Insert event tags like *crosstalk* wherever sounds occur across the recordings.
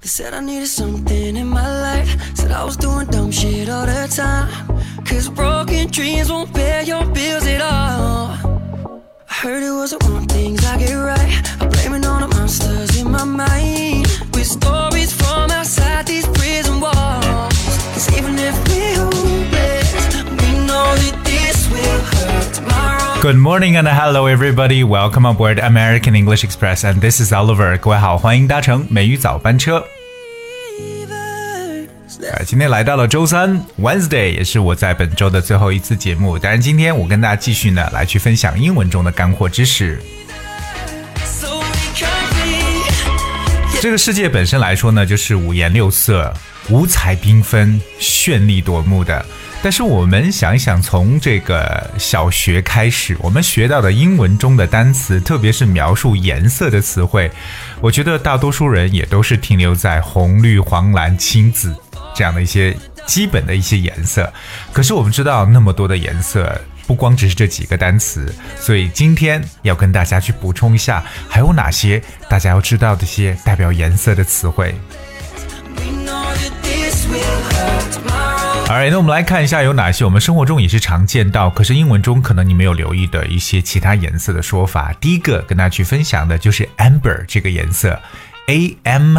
They said I needed something in my life. Said I was doing dumb shit all the time. Cause broken dreams won't pay your bills at all. I heard it was the wrong things I get right. I'm blaming all the monsters in my mind. With stories Good morning and hello everybody. Welcome aboard American English Express and this is Oliver. 各位好，欢迎搭乘美语早班车。呃，今天来到了周三，Wednesday，也是我在本周的最后一次节目。但是，今天我跟大家继续呢来去分享英文中的干货知识。这个世界本身来说呢，就是五颜六色、五彩缤纷、绚丽夺目的。但是我们想一想，从这个小学开始，我们学到的英文中的单词，特别是描述颜色的词汇，我觉得大多数人也都是停留在红、绿、黄、蓝、青、紫这样的一些基本的一些颜色。可是我们知道那么多的颜色，不光只是这几个单词，所以今天要跟大家去补充一下，还有哪些大家要知道的一些代表颜色的词汇。Alright，那我们来看一下有哪些我们生活中也是常见到，可是英文中可能你没有留意的一些其他颜色的说法。第一个跟大家去分享的就是 amber 这个颜色，A M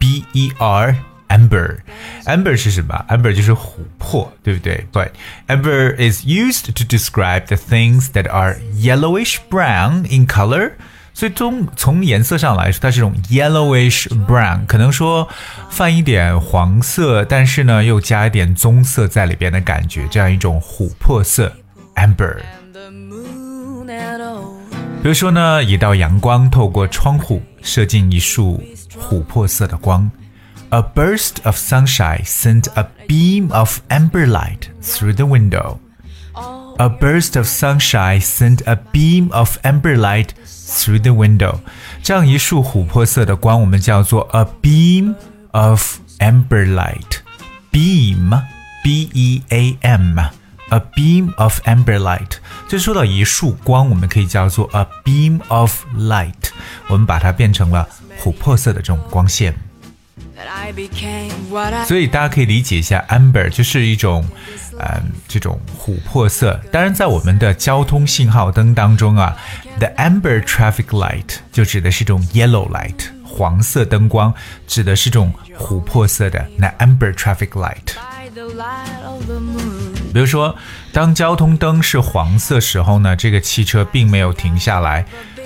B E R。Amber，amber 是什么？amber 就是琥珀，对不对？But amber is used to describe the things that are yellowish brown in color 所以从从颜色上来说，它是这种 yellowish brown，可能说泛一点黄色，但是呢又加一点棕色在里边的感觉，这样一种琥珀色 amber。 The moon at all. 比如说呢，一道阳光透过窗户射进一束琥珀色的光 ，A burst of sunshine sent a beam of amber light through the window. A burst of sunshine sent a beam of amber light through the window. 这样一束琥珀色的光，我们叫做 a beam of amber light. Beam, B-E-A-M. A beam of amber light，就说到一束光，我们可以叫做 a beam of light，我们把它变成了琥珀色的这种光线。 所以大家可以理解一下，amber 就是一种，呃，这种琥珀色。当然，在我们的交通信号灯当中啊，the amber traffic light 就指的是这种 yellow light，黄色灯光指的是这种琥珀色的那 amber traffic light。 by the light of the moon. 比如说，当交通灯是黄色时候呢，这个汽车并没有停下来。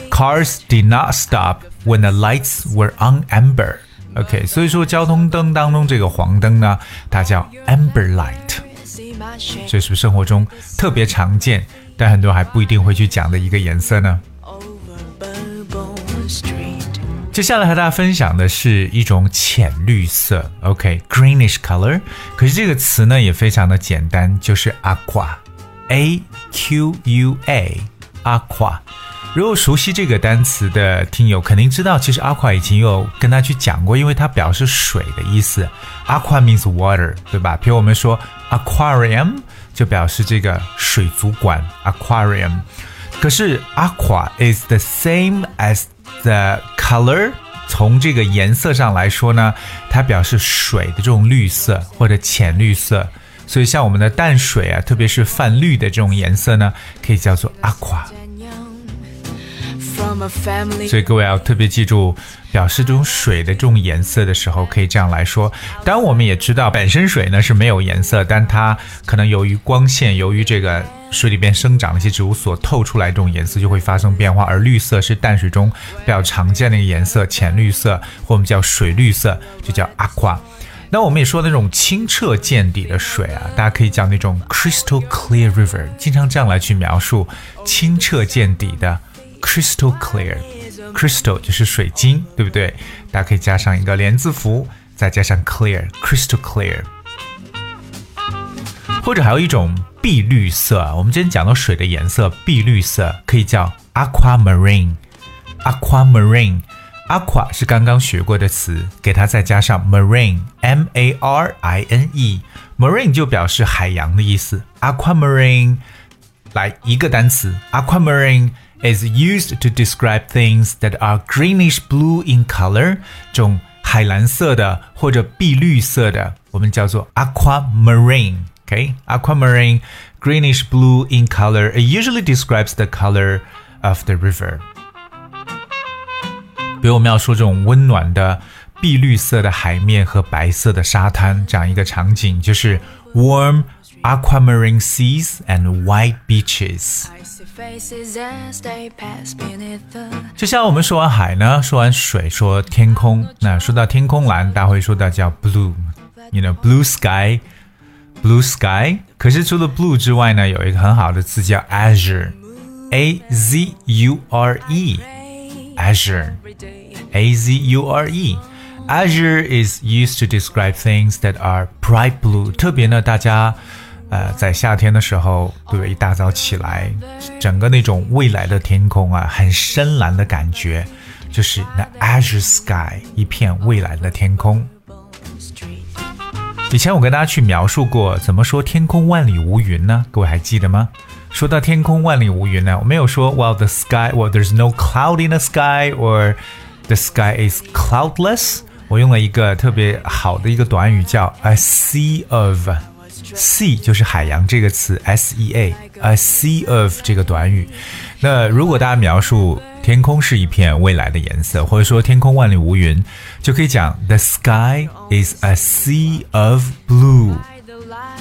Cars did not stop when the lights were on amber. OK，所以说交通灯当中这个黄灯呢，它叫 amber light。这是不是生活中特别常见，但很多还不一定会去讲的一个颜色呢？接下来和大家分享的是一种浅绿色，OK，greenish、color。可是这个词呢也非常的简单，就是 aqua，A Q U A，aqua。如果熟悉这个单词的听友肯定知道，其实 aqua 已经有跟他去讲过，因为它表示水的意思。aqua means water，对吧？比如我们说 aquarium 就表示这个水族馆 aquarium。可是 aqua is the same as the color。从这个颜色上来说呢，它表示水的这种绿色或者浅绿色。所以像我们的淡水啊，特别是泛绿的这种颜色呢，可以叫做 aqua。所以各位要特别记住，表示这种水的这种颜色的时候，可以这样来说。当，我们也知道本身水呢是没有颜色，但它可能由于光线，由于这个水里边生长的一些植物所透出来这种颜色就会发生变化。而绿色是淡水中比较常见的一个颜色，浅绿色或我们叫水绿色，就叫 aqua。那我们也说那种清澈见底的水啊，大家可以叫那种 crystal clear river，经常这样来去描述清澈见底的 crystal clear。crystal 就是水晶，对不对？大家可以加上一个连字符，再加上 clear，crystal clear。或者还有一种碧绿色，我们之前讲到水的颜色，碧绿色可以叫 aquamarine。aquamarine。aqua 是刚刚学过的词，给它再加上 marine，m a r i n e，marine 就表示海洋的意思。aquamarine 来一个单词，aquamarine is used to describe things that are greenish blue in color，这种 海蓝色的或者碧绿色的，我们叫做 aquamarine。OK，aquamarine、okay? greenish blue in color. It usually describes the color of the river. 比如我们要说这种温暖的碧绿色的海面和白色的沙滩这样一个场景，就是 warm aquamarine seas and white beaches。 就像我们说完海呢，说完水，说天空。那说到天空蓝，大家会说到叫 blue，you know blue sky，blue sky。可是除了 blue 之外呢，有一个很好的词叫 azure，a z u r e，azure，a z u r e。Azure is used to describe things that are bright blue。特别呢，大家 呃在夏天的时候，对？一大早起来，整个那种未来的天空啊，很深蓝的感觉，就是那 azure sky，一片蔚蓝的天空。以前我跟大家去描述过，怎么说天空万里无云呢？各位还记得吗？说到天空万里无云呢，我没有说 well the sky well there's no cloud in the sky or the sky is cloudless。我用了一个特别好的一个短语，叫 a sea of sea 就是海洋这个词，s e a，a sea of 这个短语。那如果大家描述天空是一片蔚蓝的颜色，或者说天空万里无云，就可以讲 the sky is a sea of blue。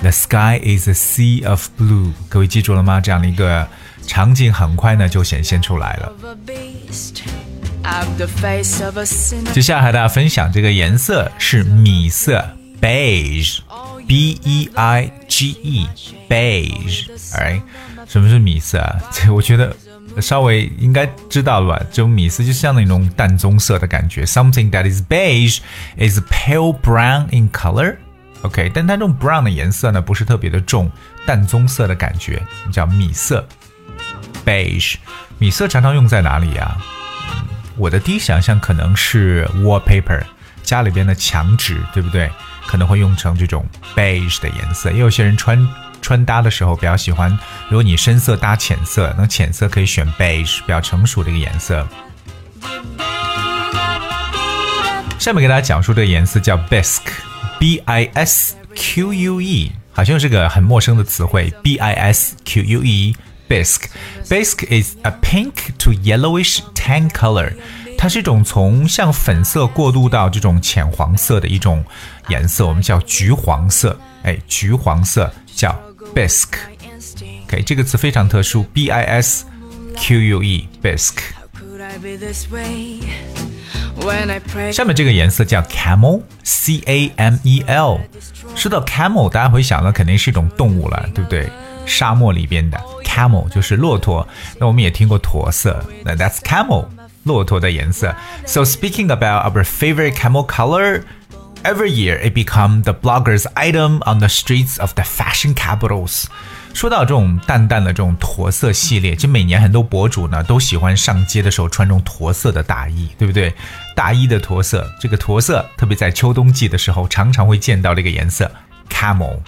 The sky is a sea of blue。各位记住了吗？这样的一个场景很快呢就显现出来了。接下来和大家分享这个颜色是米色 beige，beige，b e i g e，beige，哎，什么是米色啊？这 *laughs* 我觉得稍微应该知道了吧？这种米色就像那种淡棕色的感觉，something that is beige is pale brown in color。OK，但它这种 brown 的颜色呢，不是特别的重，淡棕色的感觉，叫米色，beige。米色常常用在哪里呀？我的第一想象可能是 wallpaper，家里边的墙纸，对不对？可能会用成这种 beige 的颜色。也有些人穿穿搭的时候比较喜欢，如果你深色搭浅色，那浅色可以选 beige，比较成熟的一个颜色。下面给大家讲述这个颜色叫 bisque，b i s q u e，好像是个很陌生的词汇，b i s q u e。Bisque. Bisque is a pink to yellowish tan color. 它是一种从像粉色过渡到这种浅黄色的一种颜色，我们叫橘黄色。哎，橘黄色叫 bisque。OK，这个词非常特殊，B I S Q U E bisque。下面这个颜色叫 camel，C A M E L。说到 camel，大家会想到肯定是一种动物了，对不对？沙漠里边的。camel 就是骆驼，那我们也听过驼色，那 that's camel 骆驼的颜色。So speaking about our favorite camel color. Every year, it become the bloggers' item on the streets of the fashion capitals. 说到这种淡淡的这种驼色系列，就每年很多博主呢都喜欢上街的时候穿这种驼色的大衣，对不对？大衣的驼色，这个驼色特别在秋冬季的时候常常会见到这个颜色，camel。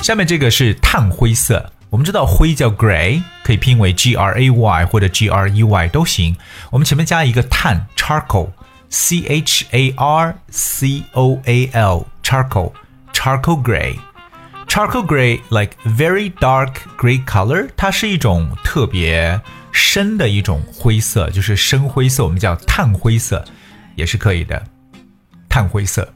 下面这个是炭灰色，我们知道灰叫 gray， 可以拼为 g r a y 或者 g r e y 都行。我们前面加一个碳 charcoal，c h a r c o a l charcoal charcoal gray charcoal gray like very dark gray color，它是一种特别深的一种灰色，就是深灰色，我们叫碳灰色，也是可以的，碳灰色。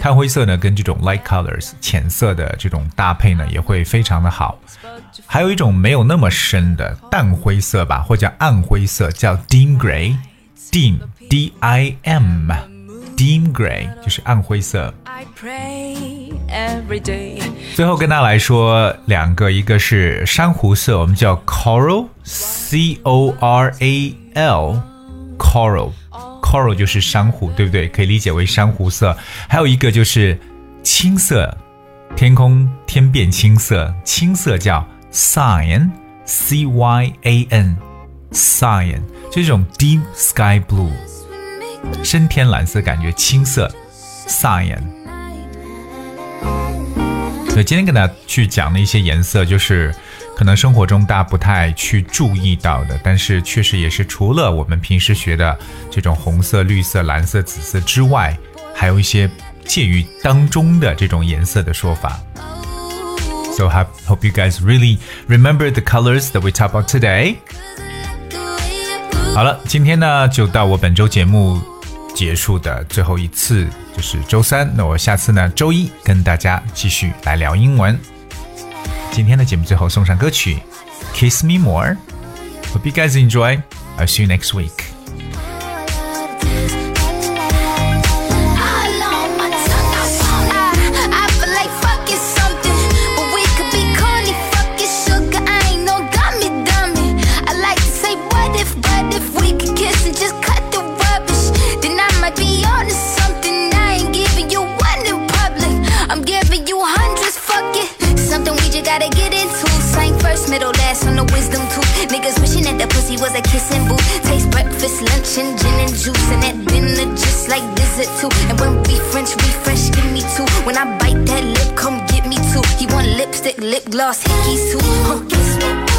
炭灰色呢，跟这种 light colors 浅色的这种搭配呢，也会非常的好。还有一种没有那么深的淡灰色吧，或者叫暗灰色，叫 dim gray，dim d i m dim gray 就是暗灰色。最后跟大家来说两个，一个是珊瑚色，我们叫 coral c o r a l coral 就是珊瑚，对不对？可以理解为珊瑚色。还有一个就是青色，天空天变青色，青色叫 cyan，c y a n，cyan 就这种 deep sky blue，深天蓝色感觉，青色 cyan。所以今天跟大家去讲的一些颜色，就是可能生活中大家不太去注意到的，但是确实也是除了我们平时学的这种红色、绿色、蓝色、紫色之外，还有一些介于当中的这种颜色的说法。So I hope you guys really remember the colors that we talk about today. 好了，今天呢就到我本周节目结束的最后一次，就是周三。那我下次呢周一跟大家继续来聊英文。今天的节目最后送上歌曲《Kiss Me More》。Hope you guys enjoy. I'll see you next week. Gin and juice. And that dinner just like dessert too. And when we French refresh, give me two. When I bite that lip, come get me two. He want lipstick, lip gloss, hickeys too. Huh,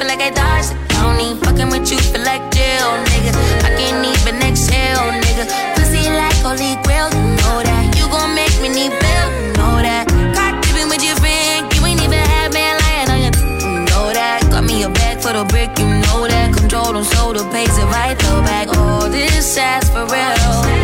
feel like I dodged the county. Fucking with you feel like jail, nigga. I can't even exhale, nigga. Pussy like holy grail, you know that. You gon' make me need bail, you know that. Caught dipping with your friend, you ain't even had man lying on your, you know that. Got me a bag for the brick, you know that. Control on shoulder, pays it right though back. All oh, this ass for real.